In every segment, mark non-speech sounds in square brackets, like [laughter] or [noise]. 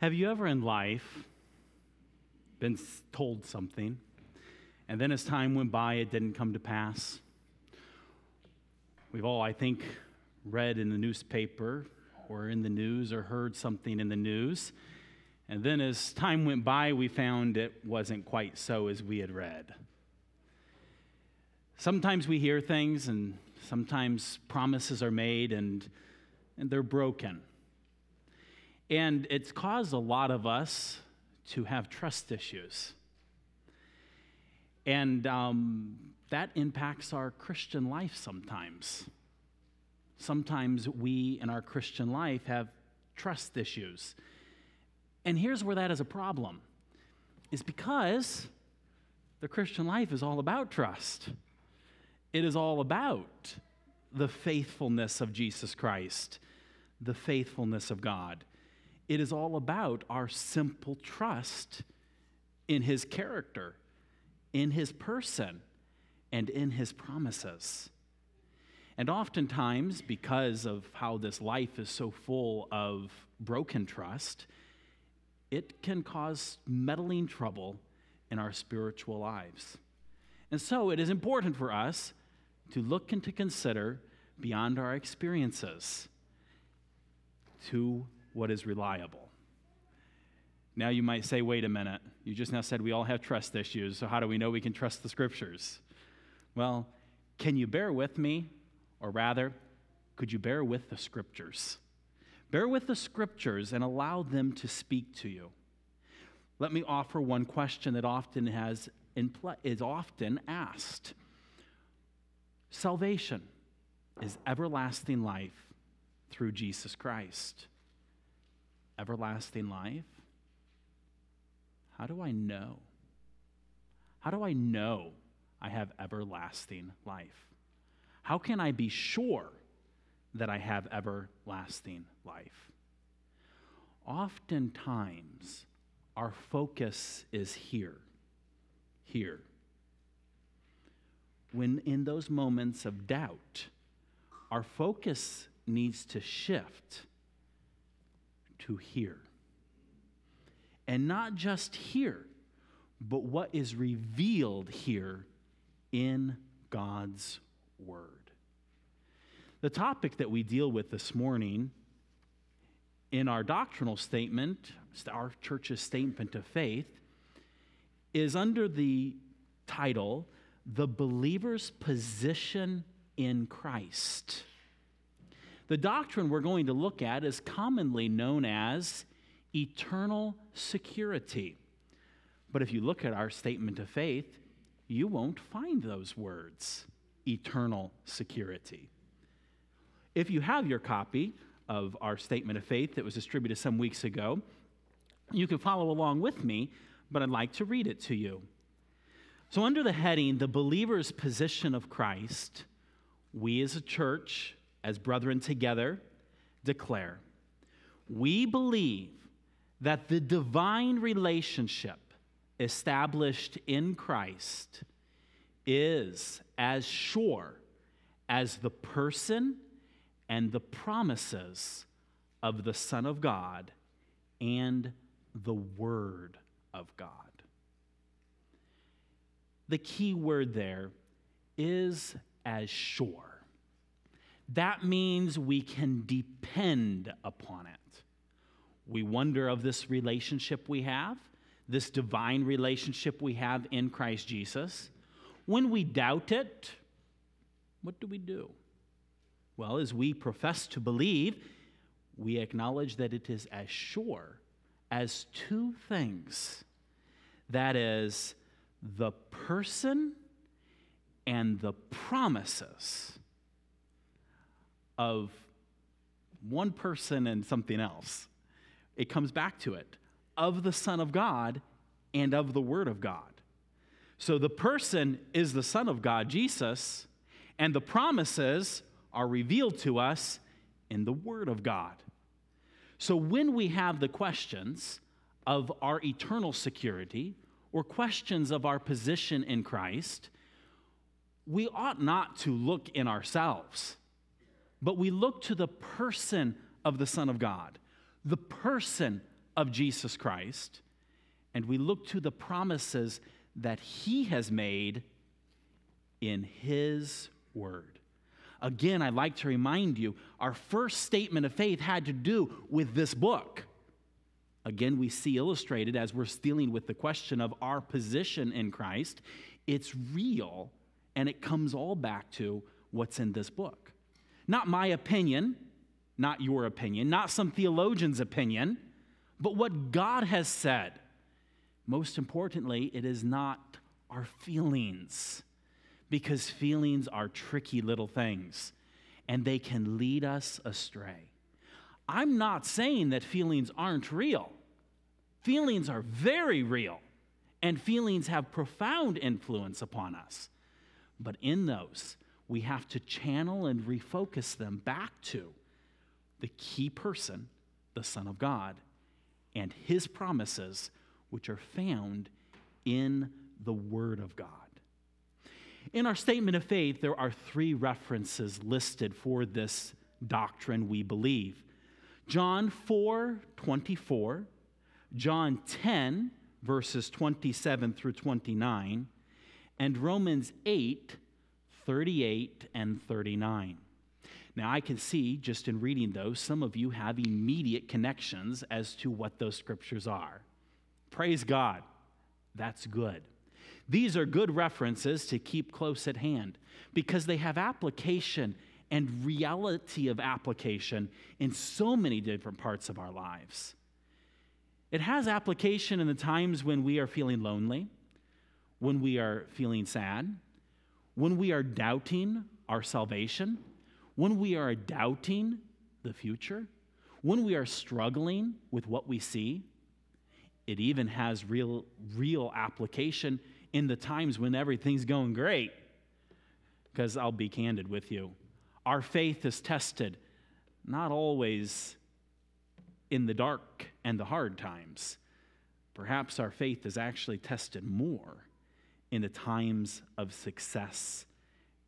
Have you ever in life been told something, and then as time went by, it didn't come to pass? We've all, I think, read in the newspaper or in the news or heard something in the news, and then as time went by, we found it wasn't quite so as we had read. Sometimes we hear things, and sometimes promises are made, and, and they're broken. And it's caused a lot of us to have trust issues. And um, that impacts our Christian life sometimes. Sometimes we in our Christian life have trust issues. And here's where that is a problem is because the Christian life is all about trust. It is all about the faithfulness of Jesus Christ, the faithfulness of God. It is all about our simple trust in his character, in his person, and in his promises. And oftentimes, because of how this life is so full of broken trust, it can cause meddling trouble in our spiritual lives. And so it is important for us to look and to consider beyond our experiences to what is reliable. Now you might say, wait a minute, you just now said we all have trust issues, so how do we know we can trust the scriptures? Well, can you bear with me? Or rather, could you bear with the scriptures? Bear with the scriptures and allow them to speak to you. Let me offer one question that often has is often asked. Salvation is everlasting life through Jesus Christ everlasting life? How do I know? How do I know I have everlasting life? How can I be sure that I have everlasting life? Oftentimes, our focus is here, here. When in those moments of doubt, our focus needs to shift to here. And not just here, but what is revealed here in God's Word. The topic that we deal with this morning in our doctrinal statement, our church's statement of faith, is under the title, The Believer's Position in Christ. The doctrine we're going to look at is commonly known as eternal security. But if you look at our statement of faith, you won't find those words eternal security. If you have your copy of our statement of faith that was distributed some weeks ago, you can follow along with me, but I'd like to read it to you. So, under the heading, The Believer's Position of Christ, we as a church as brethren together, declare we believe that the divine relationship established in Christ is as sure as the person and the promises of the Son of God and the Word of God. The key word there is as sure. That means we can depend upon it. We wonder of this relationship we have, this divine relationship we have in Christ Jesus. When we doubt it, what do we do? Well, as we profess to believe, we acknowledge that it is as sure as two things that is, the person and the promises of one person and something else. It comes back to it of the Son of God and of the Word of God. So the person is the Son of God, Jesus, and the promises are revealed to us in the Word of God. So when we have the questions of our eternal security or questions of our position in Christ, we ought not to look in ourselves but we look to the person of the Son of God, the person of Jesus Christ and we look to the promises that He has made in His Word. Again, I'd like to remind you our first statement of faith had to do with this book. Again, we see illustrated as we're dealing with the question of our position in Christ. It's real, and it comes all back to what's in this book. Not my opinion, not your opinion, not some theologian's opinion, but what God has said. Most importantly, it is not our feelings, because feelings are tricky little things and they can lead us astray. I'm not saying that feelings aren't real. Feelings are very real, and feelings have profound influence upon us. But in those, we have to channel and refocus them back to the key person, the Son of God, and his promises, which are found in the Word of God. In our statement of faith, there are three references listed for this doctrine we believe John 4 24, John 10, verses 27 through 29, and Romans 8 38 and 39. Now, I can see just in reading those, some of you have immediate connections as to what those scriptures are. Praise God. That's good. These are good references to keep close at hand because they have application and reality of application in so many different parts of our lives. It has application in the times when we are feeling lonely, when we are feeling sad, when we are doubting our salvation, when we are doubting the future, when we are struggling with what we see. It even has real, real application in the times when everything's going great. Because I'll be candid with you, our faith is tested not always in the dark and the hard times. Perhaps our faith is actually tested more in the times of success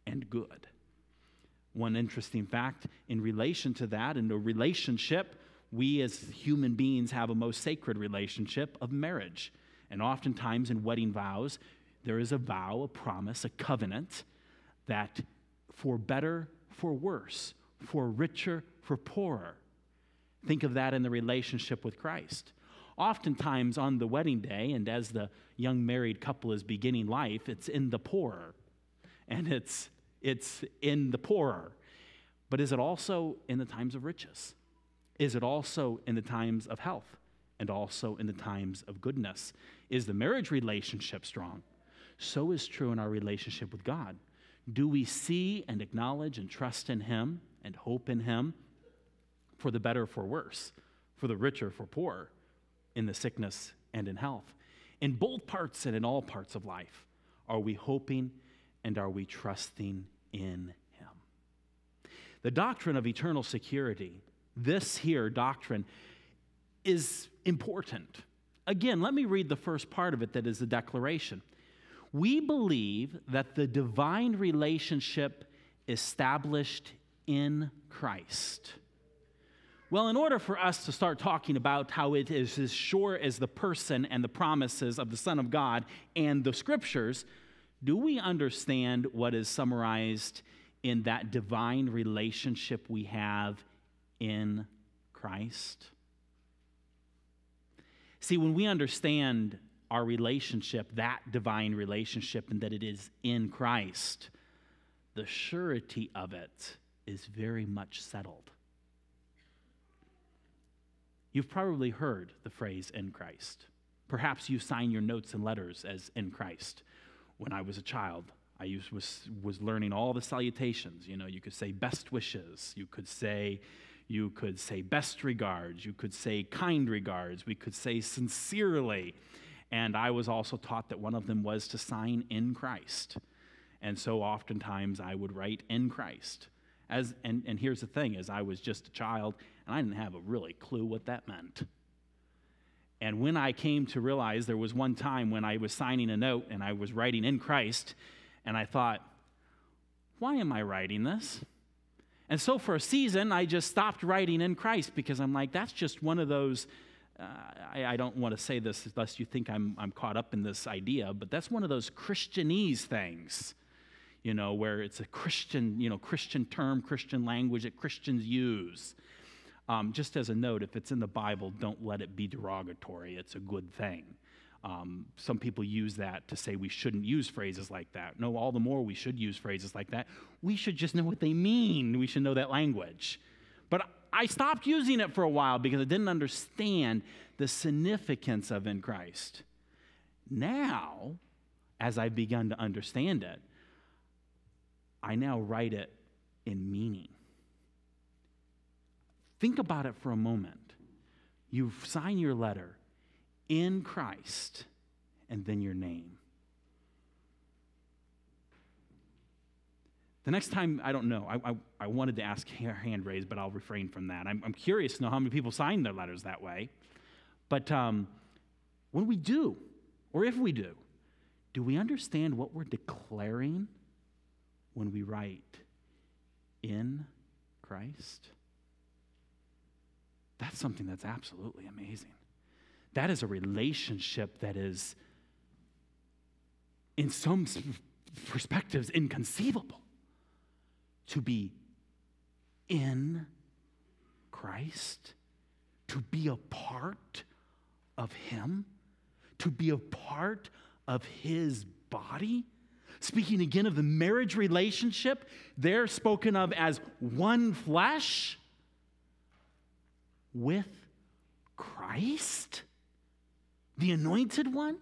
and good. One interesting fact in relation to that, in a relationship, we as human beings have a most sacred relationship of marriage. And oftentimes in wedding vows, there is a vow, a promise, a covenant that for better, for worse, for richer, for poorer. Think of that in the relationship with Christ. Oftentimes on the wedding day, and as the young married couple is beginning life, it's in the poorer and it's, it's in the poorer. But is it also in the times of riches? Is it also in the times of health and also in the times of goodness? Is the marriage relationship strong? so is true in our relationship with God. Do we see and acknowledge and trust in Him and hope in Him for the better, for worse, for the richer, for poorer, in the sickness and in health? In both parts and in all parts of life, are we hoping and are we trusting in Him? The doctrine of eternal security, this here doctrine, is important. Again, let me read the first part of it that is the declaration we believe that the divine relationship established in Christ. Well, in order for us to start talking about how it is as sure as the person and the promises of the Son of God and the scriptures, do we understand what is summarized in that divine relationship we have in Christ? See, when we understand our relationship, that divine relationship, and that it is in Christ, the surety of it is very much settled. You've probably heard the phrase in Christ. Perhaps you sign your notes and letters as in Christ. When I was a child, I used, was, was learning all the salutations. You know, you could say best wishes, you could say, you could say best regards, you could say kind regards, we could say sincerely. And I was also taught that one of them was to sign in Christ. And so oftentimes I would write in Christ. As, and, and here's the thing as I was just a child, and I didn't have a really clue what that meant. And when I came to realize there was one time when I was signing a note and I was writing in Christ, and I thought, why am I writing this? And so for a season, I just stopped writing in Christ because I'm like, that's just one of those uh, I, I, don't want to say this lest you think I'm, I'm caught up in this idea, but that's one of those Christianese things, you know, where it's a Christian, you know, Christian term, Christian language that Christians use. Um, just as a note, if it's in the Bible, don't let it be derogatory. It's a good thing. Um, some people use that to say we shouldn't use phrases like that. No, all the more we should use phrases like that. We should just know what they mean. We should know that language. But I stopped using it for a while because I didn't understand the significance of in Christ. Now, as I've begun to understand it, I now write it in meaning. Think about it for a moment. You sign your letter in Christ and then your name. The next time, I don't know. I, I, I wanted to ask hand raised, but I'll refrain from that. I'm, I'm, curious to know how many people sign their letters that way. But um, when we do, or if we do, do we understand what we're declaring when we write in Christ? That's something that's absolutely amazing. That is a relationship that is, in some perspectives, inconceivable. To be in Christ, to be a part of Him, to be a part of His body. Speaking again of the marriage relationship, they're spoken of as one flesh with Christ, the anointed one,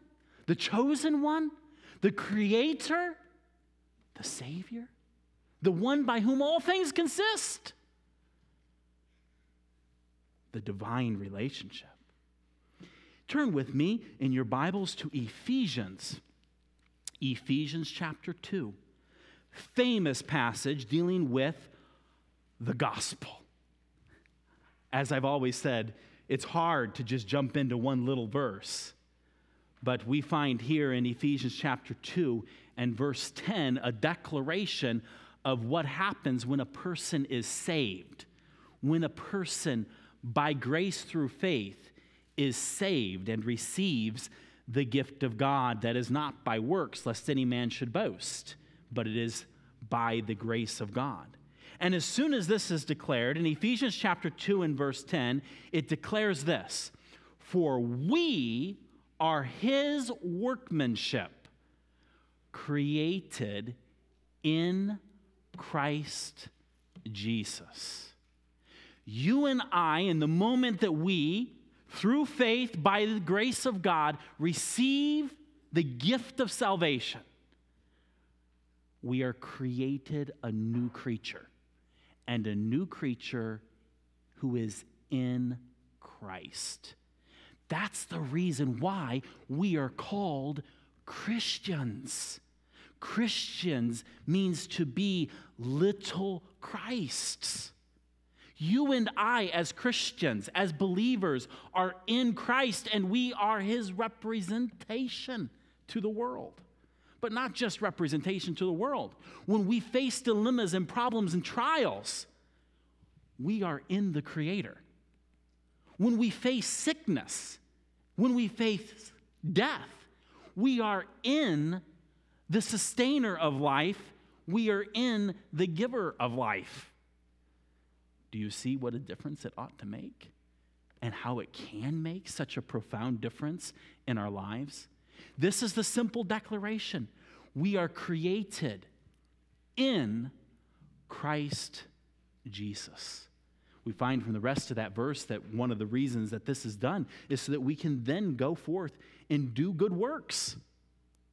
the chosen one, the creator, the Savior, the one by whom all things consist, the divine relationship. Turn with me in your Bibles to Ephesians, Ephesians chapter 2. Famous passage dealing with the gospel as I've always said, it's hard to just jump into one little verse. But we find here in Ephesians chapter 2 and verse 10 a declaration of what happens when a person is saved. When a person, by grace through faith, is saved and receives the gift of God that is not by works, lest any man should boast, but it is by the grace of God. And as soon as this is declared, in Ephesians chapter 2 and verse 10, it declares this For we are his workmanship, created in Christ Jesus. You and I, in the moment that we, through faith, by the grace of God, receive the gift of salvation, we are created a new creature and a new creature who is in Christ. That's the reason why we are called Christians. Christians means to be little Christs. You and I, as Christians, as believers, are in Christ and we are his representation to the world but not just representation to the world. When we face dilemmas and problems and trials, we are in the Creator. When we face sickness, when we face death, we are in the sustainer of life, we are in the giver of life. Do you see what a difference it ought to make? And how it can make such a profound difference in our lives? This is the simple declaration we are created in Christ Jesus. We find from the rest of that verse that one of the reasons that this is done is so that we can then go forth and do good works.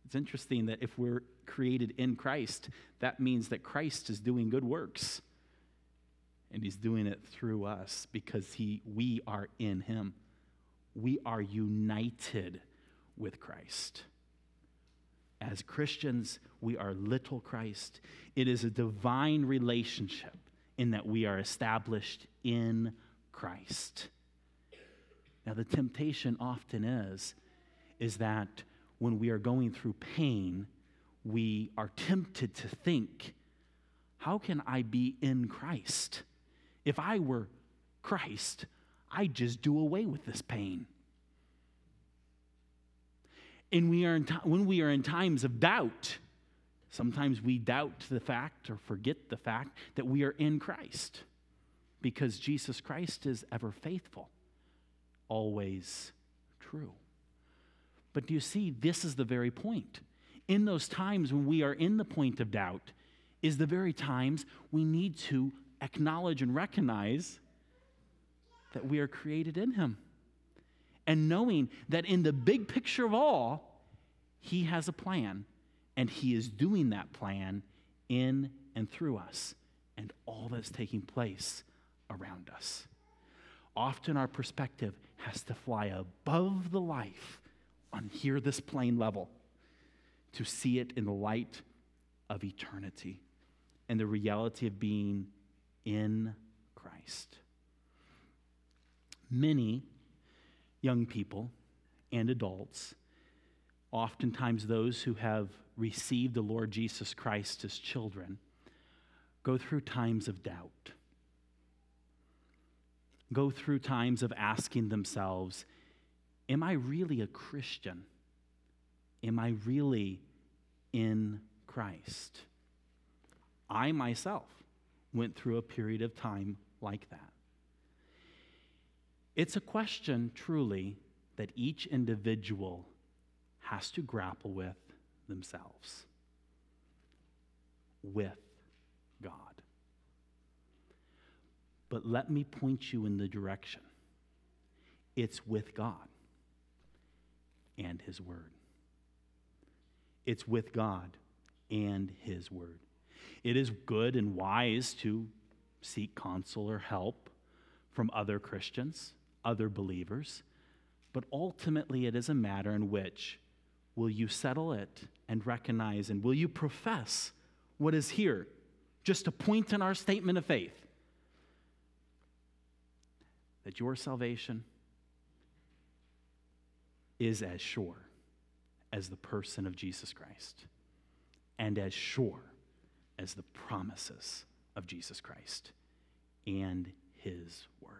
It's interesting that if we're created in Christ, that means that Christ is doing good works. And he's doing it through us because he, we are in him. We are united with Christ. As Christians, we are little Christ. It is a divine relationship in that we are established in Christ. Now, the temptation often is, is that when we are going through pain, we are tempted to think, how can I be in Christ? If I were Christ, I'd just do away with this pain. And we are in t- when we are in times of doubt, sometimes we doubt the fact or forget the fact that we are in Christ because Jesus Christ is ever faithful, always true. But do you see, this is the very point. In those times when we are in the point of doubt, is the very times we need to acknowledge and recognize that we are created in Him. And knowing that in the big picture of all, He has a plan, and He is doing that plan in and through us, and all that's taking place around us. Often our perspective has to fly above the life on here, this plane level, to see it in the light of eternity and the reality of being in Christ. Many young people and adults, oftentimes those who have received the Lord Jesus Christ as children, go through times of doubt, go through times of asking themselves, Am I really a Christian? Am I really in Christ? I myself went through a period of time like that. It's a question, truly, that each individual has to grapple with themselves, with God. But let me point you in the direction it's with God and His Word. It's with God and His Word. It is good and wise to seek counsel or help from other Christians, other believers, but ultimately it is a matter in which will you settle it and recognize and will you profess what is here? Just a point in our statement of faith that your salvation is as sure as the person of Jesus Christ and as sure as the promises of Jesus Christ and his word.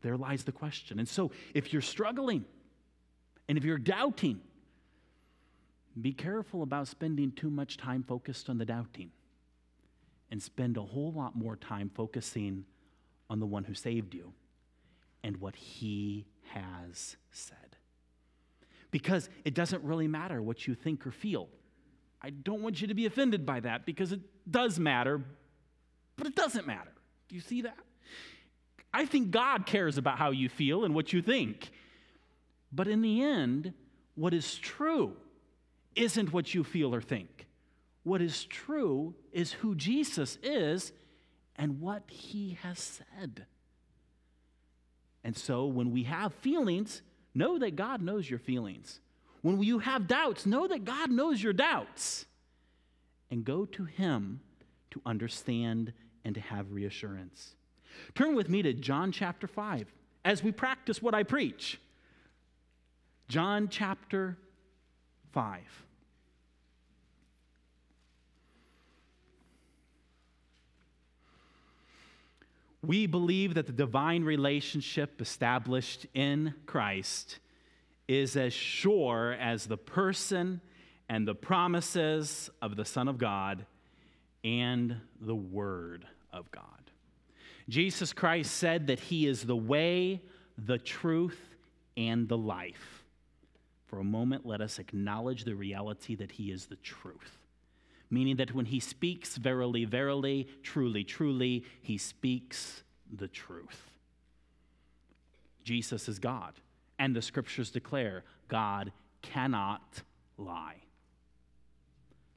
There lies the question. And so, if you're struggling and if you're doubting, be careful about spending too much time focused on the doubting and spend a whole lot more time focusing on the one who saved you and what he has said. Because it doesn't really matter what you think or feel. I don't want you to be offended by that because it does matter, but it doesn't matter. Do you see that? I think God cares about how you feel and what you think. But in the end, what is true isn't what you feel or think. What is true is who Jesus is and what he has said. And so when we have feelings, know that God knows your feelings. When you have doubts, know that God knows your doubts. And go to him to understand and to have reassurance. Turn with me to John chapter 5 as we practice what I preach. John chapter 5. We believe that the divine relationship established in Christ is as sure as the person and the promises of the Son of God and the Word of God. Jesus Christ said that He is the way, the truth, and the life. For a moment, let us acknowledge the reality that He is the truth meaning that when he speaks, verily, verily, truly, truly, he speaks the truth. Jesus is God, and the scriptures declare God cannot lie.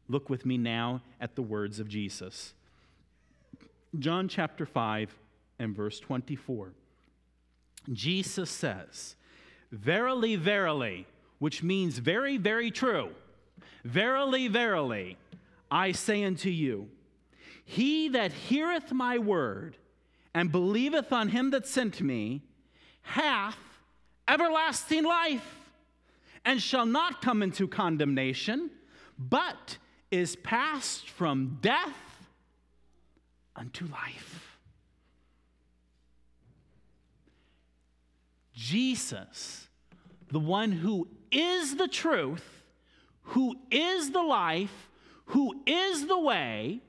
Look with me now at the words of Jesus. John chapter 5 and verse 24. Jesus says, Verily, verily, which means very, very true. Verily, verily, I say unto you, he that heareth my word and believeth on him that sent me hath everlasting life and shall not come into condemnation, but is passed from death unto life. Jesus, the one who is the truth, who is the life, who is the way,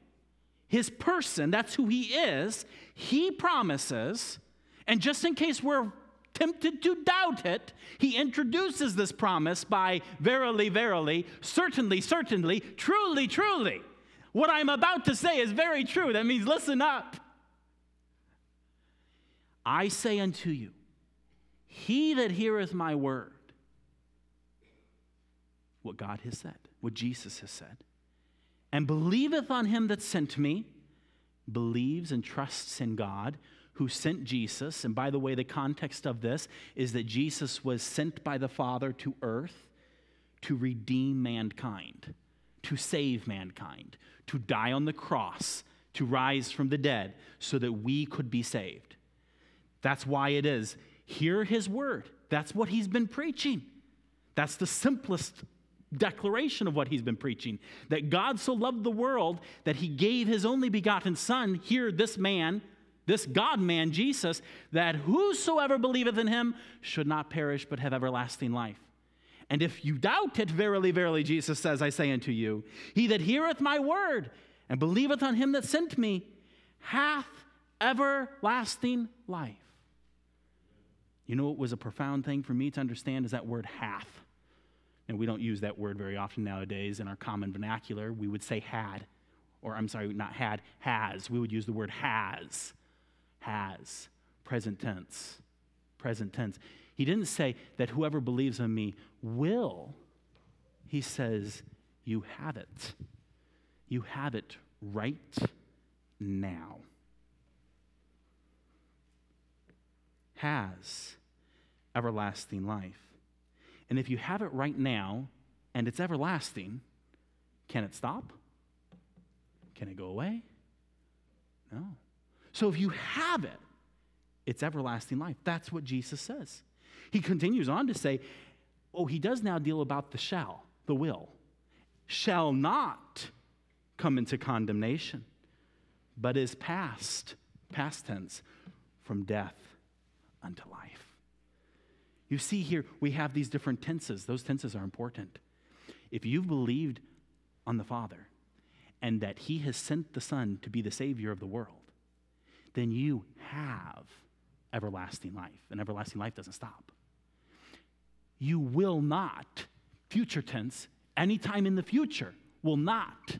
his person, that's who he is, he promises, and just in case we're tempted to doubt it, he introduces this promise by verily, verily, certainly, certainly, truly, truly. What I'm about to say is very true. That means listen up. I say unto you, he that heareth my word, what God has said, what Jesus has said, and believeth on him that sent me, believes and trusts in God who sent Jesus. And by the way, the context of this is that Jesus was sent by the Father to earth to redeem mankind, to save mankind, to die on the cross, to rise from the dead, so that we could be saved. That's why it is. Hear his word. That's what he's been preaching. That's the simplest declaration of what he's been preaching that God so loved the world that he gave his only begotten Son, here, this man, this God man, Jesus, that whosoever believeth in him should not perish but have everlasting life. And if you doubt it, verily, verily, Jesus says, I say unto you, he that heareth my word and believeth on him that sent me hath everlasting life. You know what was a profound thing for me to understand is that word hath. And we don't use that word very often nowadays in our common vernacular. We would say had, or I'm sorry, not had, has. We would use the word has has, present tense, present tense. He didn't say that whoever believes in me will. He says, You have it. You have it right now. Has everlasting life. And if you have it right now and it's everlasting, can it stop? Can it go away? No. So if you have it, it's everlasting life. That's what Jesus says. He continues on to say, oh, he does now deal about the shall, the will. Shall not come into condemnation, but is past, past tense, from death unto life. You see here, we have these different tenses. Those tenses are important. If you've believed on the Father and that He has sent the Son to be the Savior of the world, then you have everlasting life. And everlasting life doesn't stop. You will not, future tense, anytime in the future, will not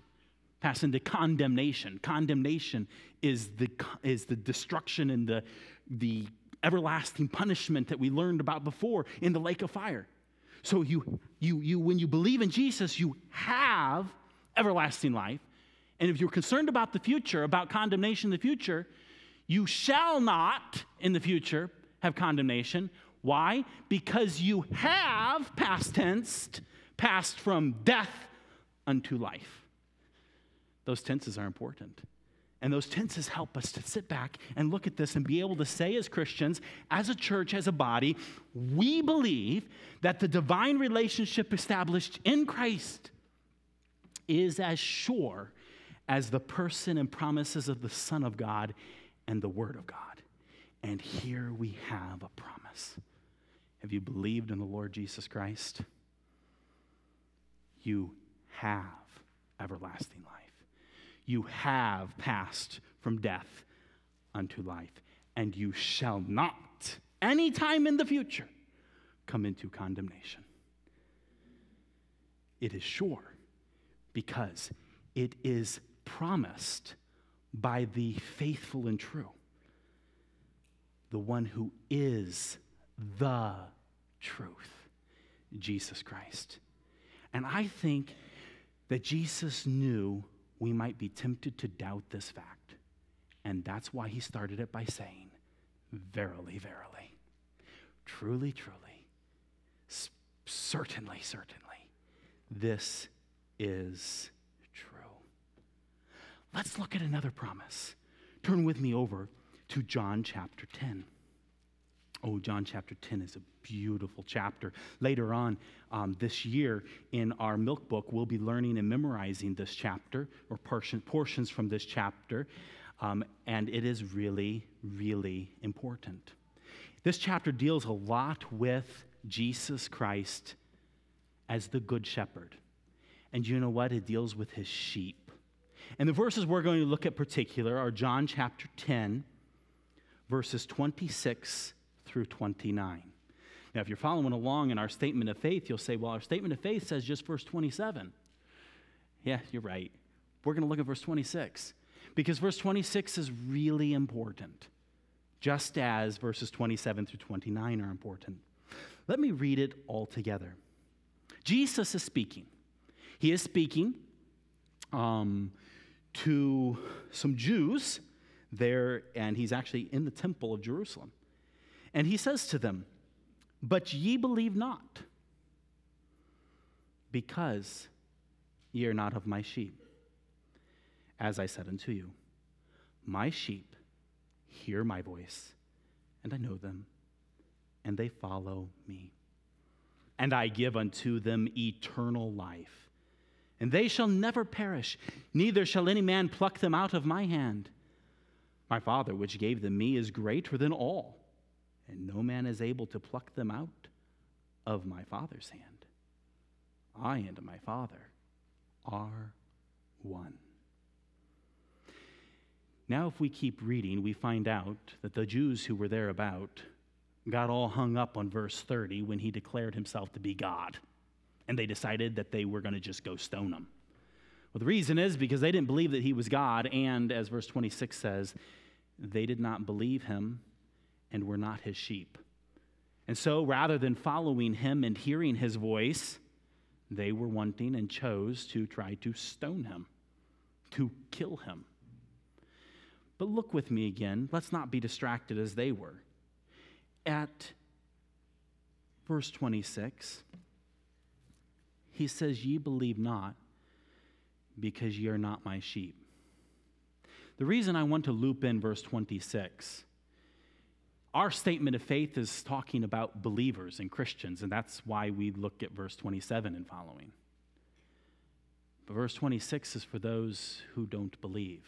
pass into condemnation. Condemnation is the, is the destruction and the, the everlasting punishment that we learned about before in the lake of fire. So you, you, you, when you believe in Jesus, you have everlasting life. And if you're concerned about the future, about condemnation in the future, you shall not in the future have condemnation. Why? Because you have, past tense, passed from death unto life. Those tenses are important. And those tenses help us to sit back and look at this and be able to say, as Christians, as a church, as a body, we believe that the divine relationship established in Christ is as sure as the person and promises of the Son of God and the Word of God. And here we have a promise. Have you believed in the Lord Jesus Christ? You have everlasting life. You have passed from death unto life, and you shall not, any time in the future, come into condemnation. It is sure because it is promised by the faithful and true, the one who is the truth, Jesus Christ. And I think that Jesus knew we might be tempted to doubt this fact. And that's why he started it by saying, Verily, verily, truly, truly, certainly, certainly, this is Let's look at another promise. Turn with me over to John chapter 10. Oh, John chapter 10 is a beautiful chapter. Later on um, this year in our milk book, we'll be learning and memorizing this chapter or portion, portions from this chapter. Um, and it is really, really important. This chapter deals a lot with Jesus Christ as the Good Shepherd. And you know what? It deals with his sheep. And the verses we're going to look at particular are John chapter 10, verses 26 through 29. Now, if you're following along in our statement of faith, you'll say, well, our statement of faith says just verse 27. Yeah, you're right. We're going to look at verse 26 because verse 26 is really important, just as verses 27 through 29 are important. Let me read it all together. Jesus is speaking. He is speaking um, to some Jews there, and he's actually in the temple of Jerusalem. And he says to them, But ye believe not, because ye are not of my sheep. As I said unto you, my sheep hear my voice, and I know them, and they follow me. And I give unto them eternal life, and they shall never perish, neither shall any man pluck them out of my hand. My Father, which gave them me, is greater than all, and no man is able to pluck them out of my Father's hand. I and my Father are one. Now, if we keep reading, we find out that the Jews who were thereabout got all hung up on verse 30 when he declared himself to be God. And they decided that they were going to just go stone him. Well, the reason is because they didn't believe that he was God, and as verse 26 says, they did not believe him and were not his sheep. And so, rather than following him and hearing his voice, they were wanting and chose to try to stone him, to kill him. But look with me again. Let's not be distracted as they were. At verse 26, he says, Ye believe not, because ye are not my sheep. The reason I want to loop in verse 26, our statement of faith is talking about believers and Christians, and that's why we look at verse 27 and following. But verse 26 is for those who don't believe.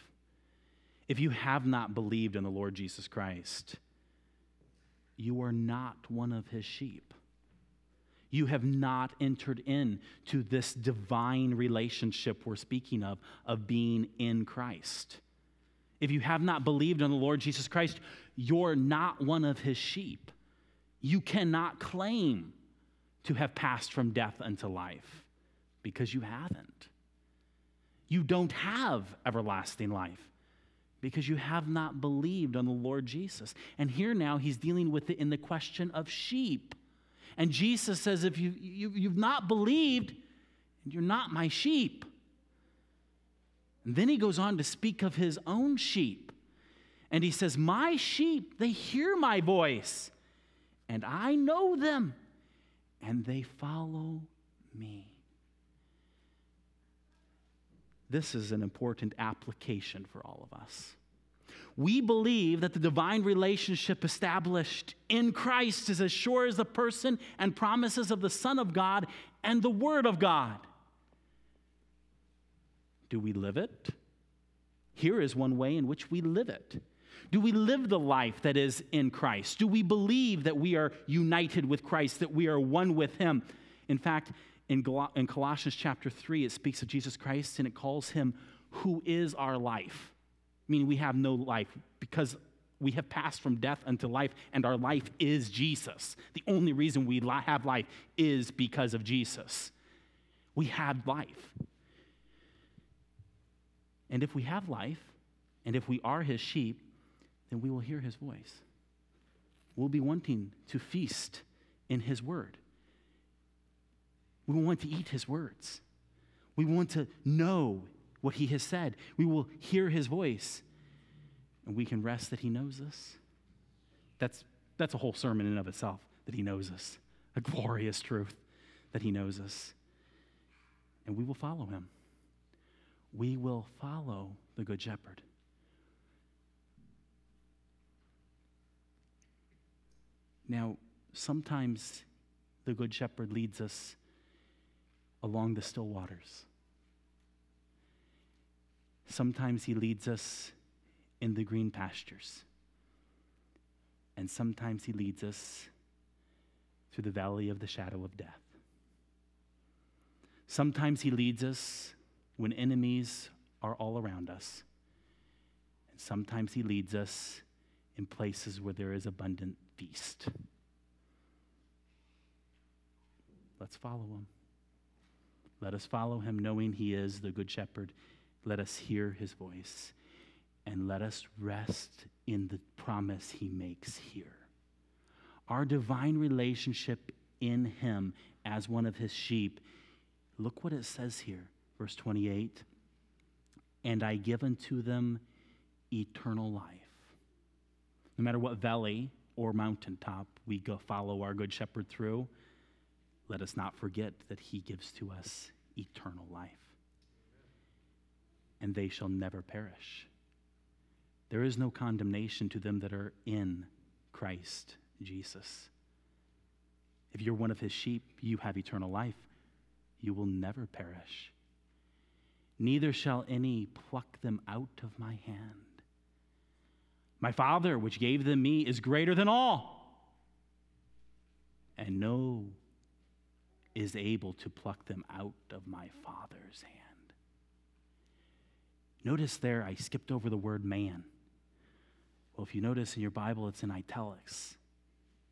If you have not believed in the Lord Jesus Christ, you are not one of his sheep. You have not entered into this divine relationship we're speaking of, of being in Christ. If you have not believed on the Lord Jesus Christ, you're not one of his sheep. You cannot claim to have passed from death unto life because you haven't. You don't have everlasting life because you have not believed on the Lord Jesus. And here now he's dealing with it in the question of sheep. And Jesus says, if you, you, you've not believed, you're not my sheep. And then he goes on to speak of his own sheep. And he says, My sheep, they hear my voice, and I know them, and they follow me. This is an important application for all of us. We believe that the divine relationship established in Christ is as sure as the person and promises of the Son of God and the Word of God. Do we live it? Here is one way in which we live it. Do we live the life that is in Christ? Do we believe that we are united with Christ, that we are one with Him? In fact, in, Colossians chapter 3, it speaks of Jesus Christ and it calls him who is our life, meaning we have no life because we have passed from death unto life, and our life is Jesus. The only reason we have life is because of Jesus. We have life. And if we have life, and if we are his sheep, then we will hear his voice. We'll be wanting to feast in his word. We want to eat his words. We want to know what he has said. We will hear his voice. And we can rest that he knows us. That's, that's a whole sermon in and of itself, that he knows us. A glorious truth that he knows us. And we will follow him. We will follow the Good Shepherd. Now, sometimes the Good Shepherd leads us along the still waters. Sometimes He leads us in the green pastures. And sometimes He leads us through the valley of the shadow of death. Sometimes He leads us when enemies are all around us. And sometimes He leads us in places where there is abundant feast. Let's follow Him. Let us follow Him, knowing He is the Good Shepherd. Let us hear His voice. And let us rest in the promise He makes here. Our divine relationship in Him as one of His sheep Look what it says here, verse 28 And I give unto them eternal life. No matter what valley or mountaintop we go follow our good shepherd through, let us not forget that he gives to us eternal life. And they shall never perish. There is no condemnation to them that are in Christ Jesus. If you're one of his sheep, you have eternal life you will never perish. Neither shall any pluck them out of my hand. My Father, which gave them me, is greater than all, and no is able to pluck them out of my Father's hand. Notice there, I skipped over the word man. Well, if you notice in your Bible, it's in italics.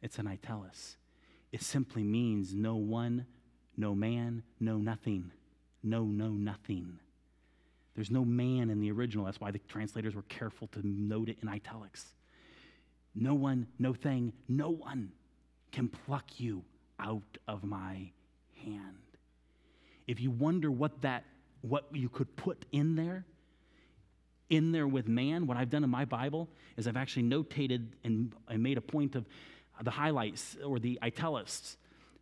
It's in italics. It simply means no one no man, no nothing. No, no, nothing. There's no man in the original. That's why the translators were careful to note it in italics. No one, no thing, no one can pluck you out of my hand. If you wonder what that what you could put in there, in there with man, what I've done in my Bible is I've actually notated and I made a point of the highlights or the italics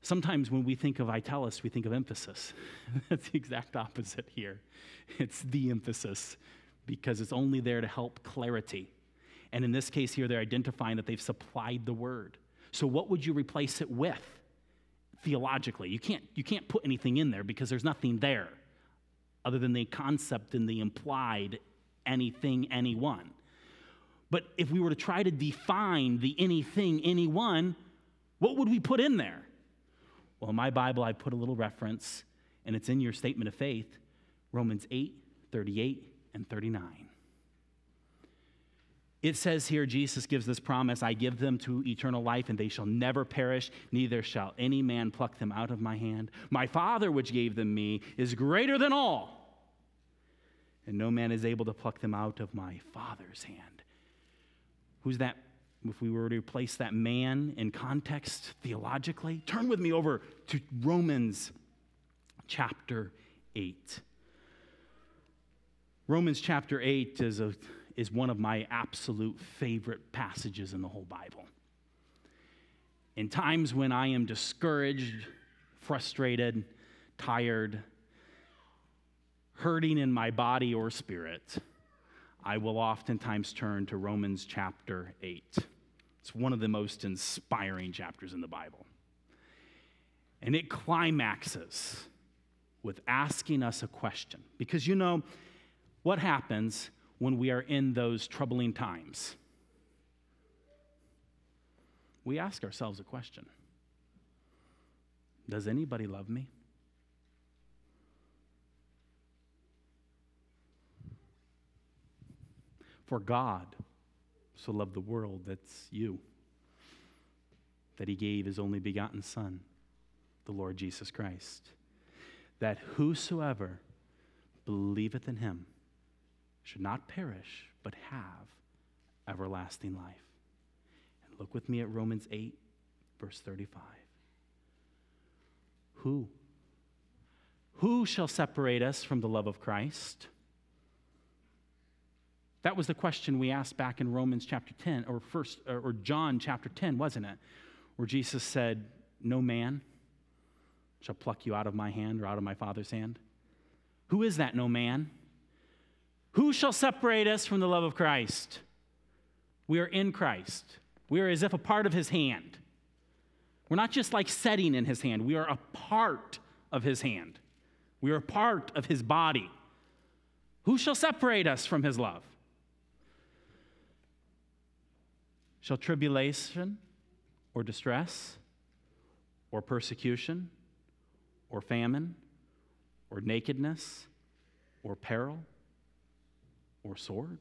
Sometimes when we think of italis, we think of emphasis. [laughs] That's the exact opposite here. It's the emphasis because it's only there to help clarity. And in this case here, they're identifying that they've supplied the word. So, what would you replace it with theologically? You can't, you can't put anything in there because there's nothing there other than the concept and the implied anything, anyone. But if we were to try to define the anything, anyone, what would we put in there? Well, in my Bible, I put a little reference, and it's in your statement of faith Romans 8, 38, and 39. It says here, Jesus gives this promise I give them to eternal life, and they shall never perish, neither shall any man pluck them out of my hand. My Father, which gave them me, is greater than all, and no man is able to pluck them out of my Father's hand. Who's that if we were to place that man in context theologically, turn with me over to Romans chapter 8. Romans chapter 8 is, a, is one of my absolute favorite passages in the whole Bible. In times when I am discouraged, frustrated, tired, hurting in my body or spirit, I will oftentimes turn to Romans chapter 8. It's one of the most inspiring chapters in the Bible. And it climaxes with asking us a question. Because you know, what happens when we are in those troubling times? We ask ourselves a question Does anybody love me? For God so loved the world, that's you, that he gave his only begotten Son, the Lord Jesus Christ, that whosoever believeth in him should not perish, but have everlasting life. And look with me at Romans 8, verse 35. Who? Who shall separate us from the love of Christ? That was the question we asked back in Romans chapter 10, or first, or John chapter 10, wasn't it? Where Jesus said, No man shall pluck you out of my hand or out of my Father's hand. Who is that no man? Who shall separate us from the love of Christ? We are in Christ. We are as if a part of his hand. We're not just like setting in his hand, we are a part of his hand. We are a part of his body. Who shall separate us from his love? Shall tribulation or distress or persecution or famine or nakedness or peril or sword?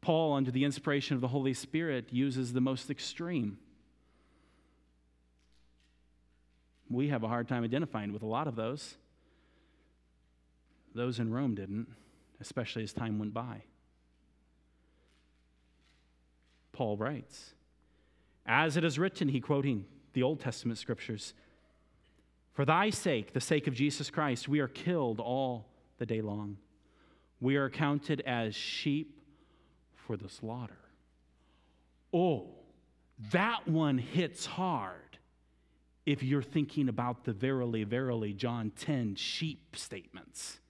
Paul, under the inspiration of the Holy Spirit, uses the most extreme. We have a hard time identifying with a lot of those. Those in Rome didn't, especially as time went by. Paul writes, As it is written, he quoting the Old Testament scriptures, For thy sake, the sake of Jesus Christ, we are killed all the day long. We are counted as sheep for the slaughter. Oh, that one hits hard if you're thinking about the verily, verily, John 10 sheep statements.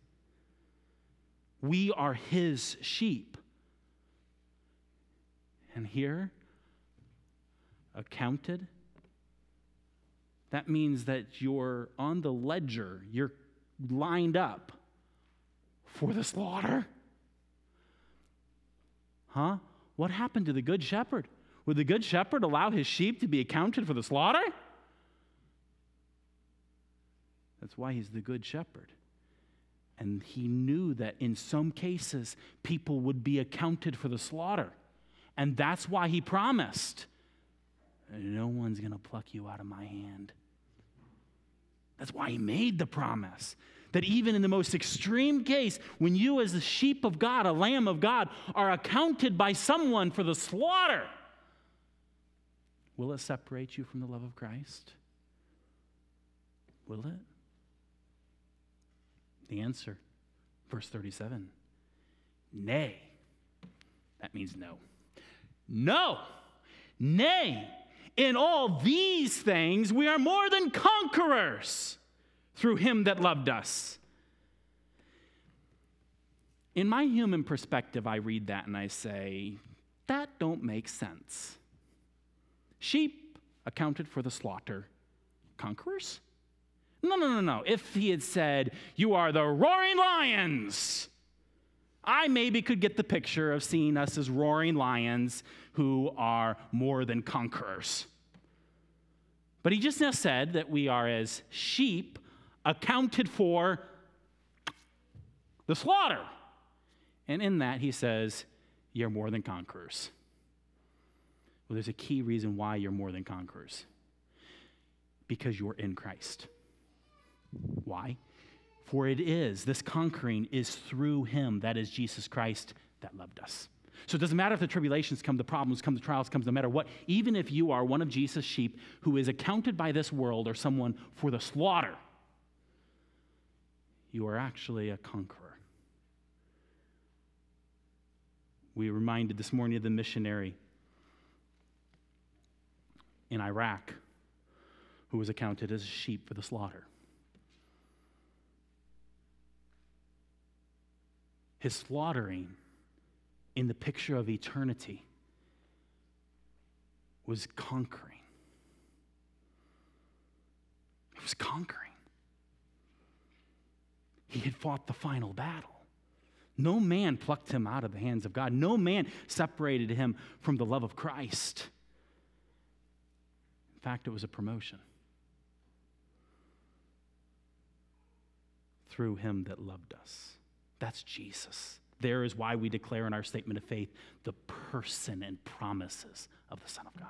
We are his sheep. And here, accounted, that means that you're on the ledger, you're lined up for the slaughter. Huh? What happened to the Good Shepherd? Would the Good Shepherd allow his sheep to be accounted for the slaughter? That's why he's the Good Shepherd. And he knew that in some cases, people would be accounted for the slaughter. And that's why he promised no one's going to pluck you out of my hand. That's why he made the promise that even in the most extreme case, when you, as a sheep of God, a lamb of God, are accounted by someone for the slaughter, will it separate you from the love of Christ? Will it? The answer, verse 37 Nay. That means no. No. Nay. In all these things, we are more than conquerors through him that loved us. In my human perspective, I read that and I say, that don't make sense. Sheep accounted for the slaughter, conquerors? No, no, no, no. If he had said, You are the roaring lions, I maybe could get the picture of seeing us as roaring lions who are more than conquerors. But he just now said that we are as sheep accounted for the slaughter. And in that, he says, You're more than conquerors. Well, there's a key reason why you're more than conquerors because you're in Christ. Why? For it is, this conquering is through him, that is Jesus Christ, that loved us. So it doesn't matter if the tribulations come, the problems come, the trials come, no matter what. Even if you are one of Jesus' sheep who is accounted by this world or someone for the slaughter, you are actually a conqueror. We reminded this morning of the missionary in Iraq who was accounted as a sheep for the slaughter. His slaughtering in the picture of eternity was conquering. It was conquering. He had fought the final battle. No man plucked him out of the hands of God. No man separated him from the love of Christ. In fact, it was a promotion through him that loved us. That's Jesus. There is why we declare in our statement of faith the person and promises of the Son of God.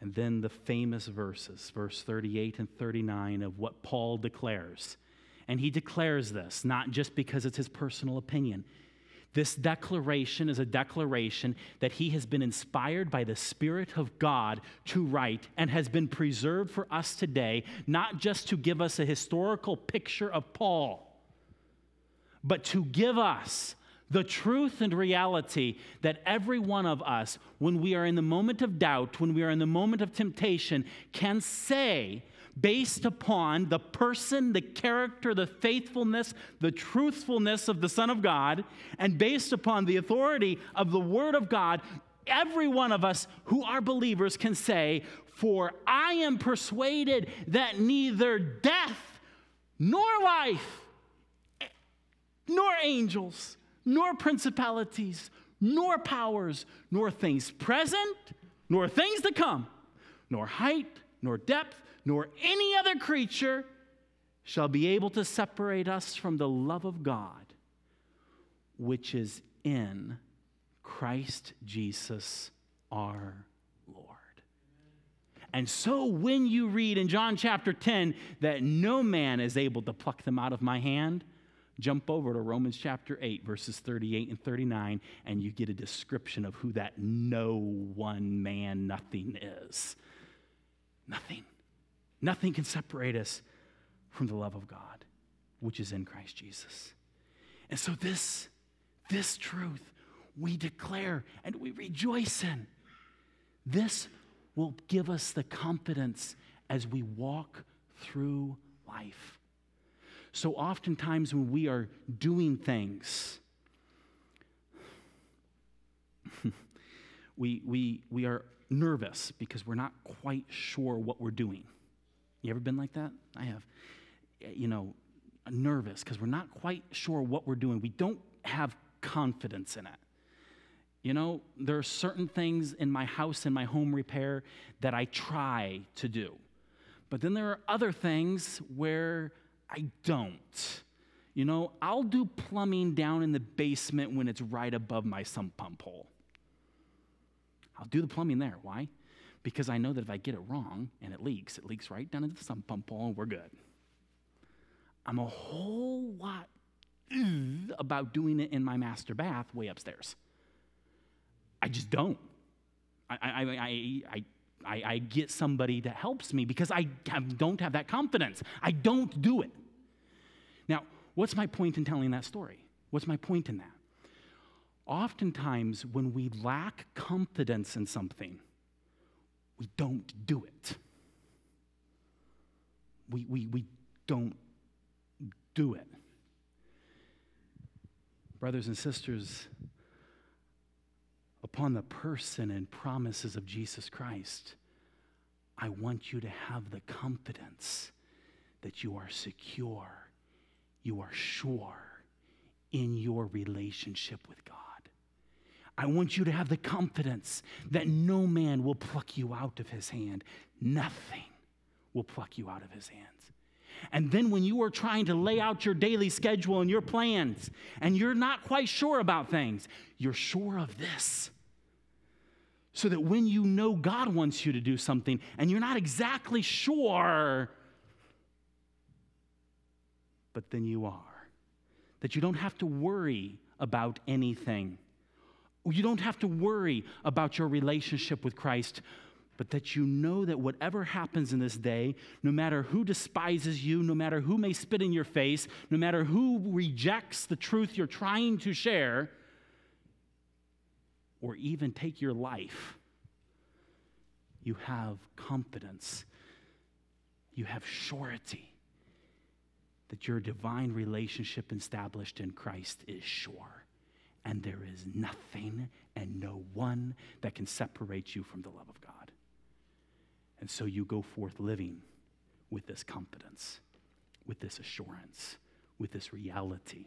And then the famous verses, verse 38 and 39, of what Paul declares. And he declares this not just because it's his personal opinion. This declaration is a declaration that he has been inspired by the Spirit of God to write and has been preserved for us today, not just to give us a historical picture of Paul, but to give us the truth and reality that every one of us, when we are in the moment of doubt, when we are in the moment of temptation, can say, based upon the person, the character, the faithfulness, the truthfulness of the Son of God, and based upon the authority of the Word of God, every one of us who are believers can say, For I am persuaded that neither death nor life, nor angels, nor principalities, nor powers, nor things present, nor things to come, nor height, nor depth, nor any other creature shall be able to separate us from the love of God, which is in Christ Jesus our Lord. And so when you read in John chapter 10 that no man is able to pluck them out of my hand, jump over to Romans chapter 8, verses 38 and 39, and you get a description of who that no one man nothing is. Nothing. Nothing can separate us from the love of God, which is in Christ Jesus. And so, this, this truth we declare and we rejoice in. This will give us the confidence as we walk through life. So, oftentimes, when we are doing things, [laughs] we, we, we are nervous because we're not quite sure what we're doing. You ever been like that? I have. Eh, you know, nervous because we're not quite sure what we're doing. We don't have confidence in it. You know, there are certain things in my house and my home repair that I try to do. But then there are other things where I don't. You know, I'll do plumbing down in the basement when it's right above my sump pump hole. I'll do the plumbing there. Why? Because I know that if I get it wrong and it leaks, it leaks right down into the sump pump hole and we're good. I'm a whole lot about doing it in my master bath way upstairs. I just don't. I, I, I, I, I, I get somebody that helps me because I don't have that confidence. I don't do it. What's my point in telling that story? What's my point in that? Oftentimes, when we lack confidence in something, we don't do it. We, we, we don't do it. Brothers and sisters, upon the person and promises of Jesus Christ, I want you to have the confidence that you are secure, you are sure in your relationship with God. I want you to have the confidence that no man will pluck you out of his hand. Nothing will pluck you out of his hands. And then when you are trying to lay out your daily schedule and your plans, and you're not quite sure about things, you're sure of this so that when you know God wants you to do something and you're not exactly sure, but then you are, that you don't have to worry about anything. You don't have to worry about your relationship with Christ, but that you know that whatever happens in this day, no matter who despises you, no matter who may spit in your face, no matter who rejects the truth you're trying to share, or even take your life, you have confidence, you have surety that your divine relationship established in Christ is sure. And there is nothing and no one that can separate you from the love of God. And so you go forth living with this confidence, with this assurance, with this reality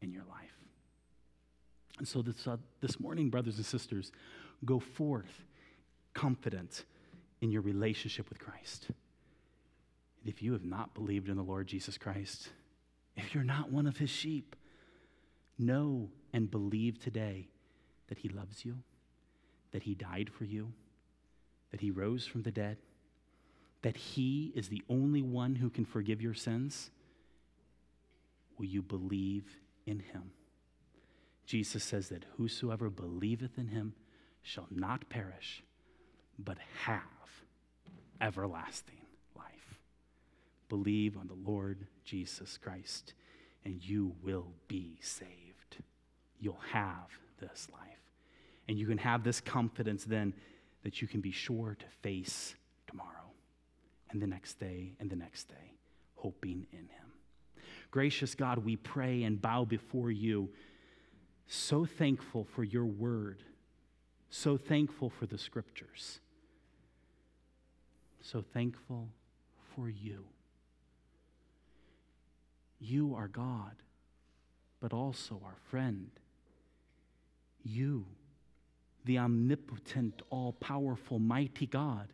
in your life. And so this, uh, this morning, brothers and sisters, go forth confident in your relationship with Christ. If you have not believed in the Lord Jesus Christ, if you're not one of his sheep, know and believe today that he loves you, that he died for you, that he rose from the dead, that he is the only one who can forgive your sins. Will you believe in him? Jesus says that whosoever believeth in him shall not perish, but have everlasting. Believe on the Lord Jesus Christ, and you will be saved. You'll have this life. And you can have this confidence then that you can be sure to face tomorrow and the next day and the next day, hoping in Him. Gracious God, we pray and bow before you, so thankful for your word, so thankful for the scriptures, so thankful for you. You are God, but also our friend. you, the omnipotent, all powerful, mighty God,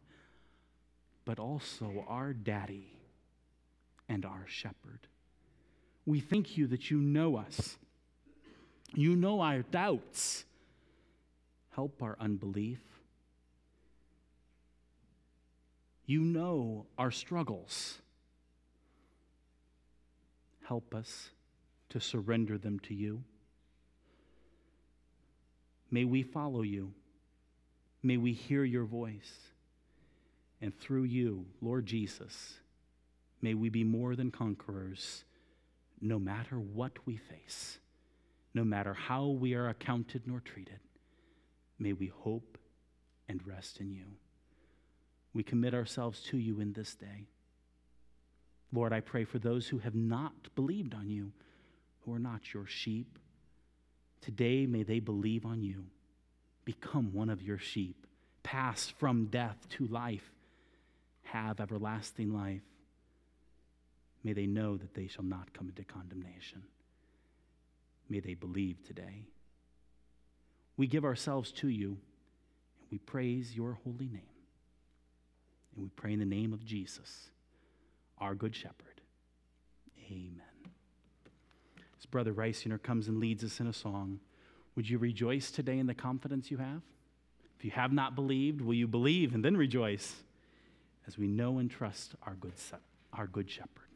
but also our daddy and our shepherd. We thank you that you know us. You know our doubts. Help our unbelief. You know our struggles. Help us to surrender them to you. May we follow you. May we hear your voice. And through you, Lord Jesus, may we be more than conquerors no matter what we face, no matter how we are accounted nor treated. May we hope and rest in you. We commit ourselves to you in this day. Lord, I pray for those who have not believed on you, who are not your sheep. Today, may they believe on you, become one of your sheep, pass from death to life, have everlasting life. May they know that they shall not come into condemnation. May they believe today. We give ourselves to you, and we praise your holy name. And we pray in the name of Jesus, our good shepherd. Amen. As Brother Reisinger comes and leads us in a song, would you rejoice today in the confidence you have? If you have not believed, will you believe and then rejoice as we know and trust our good, our good shepherd?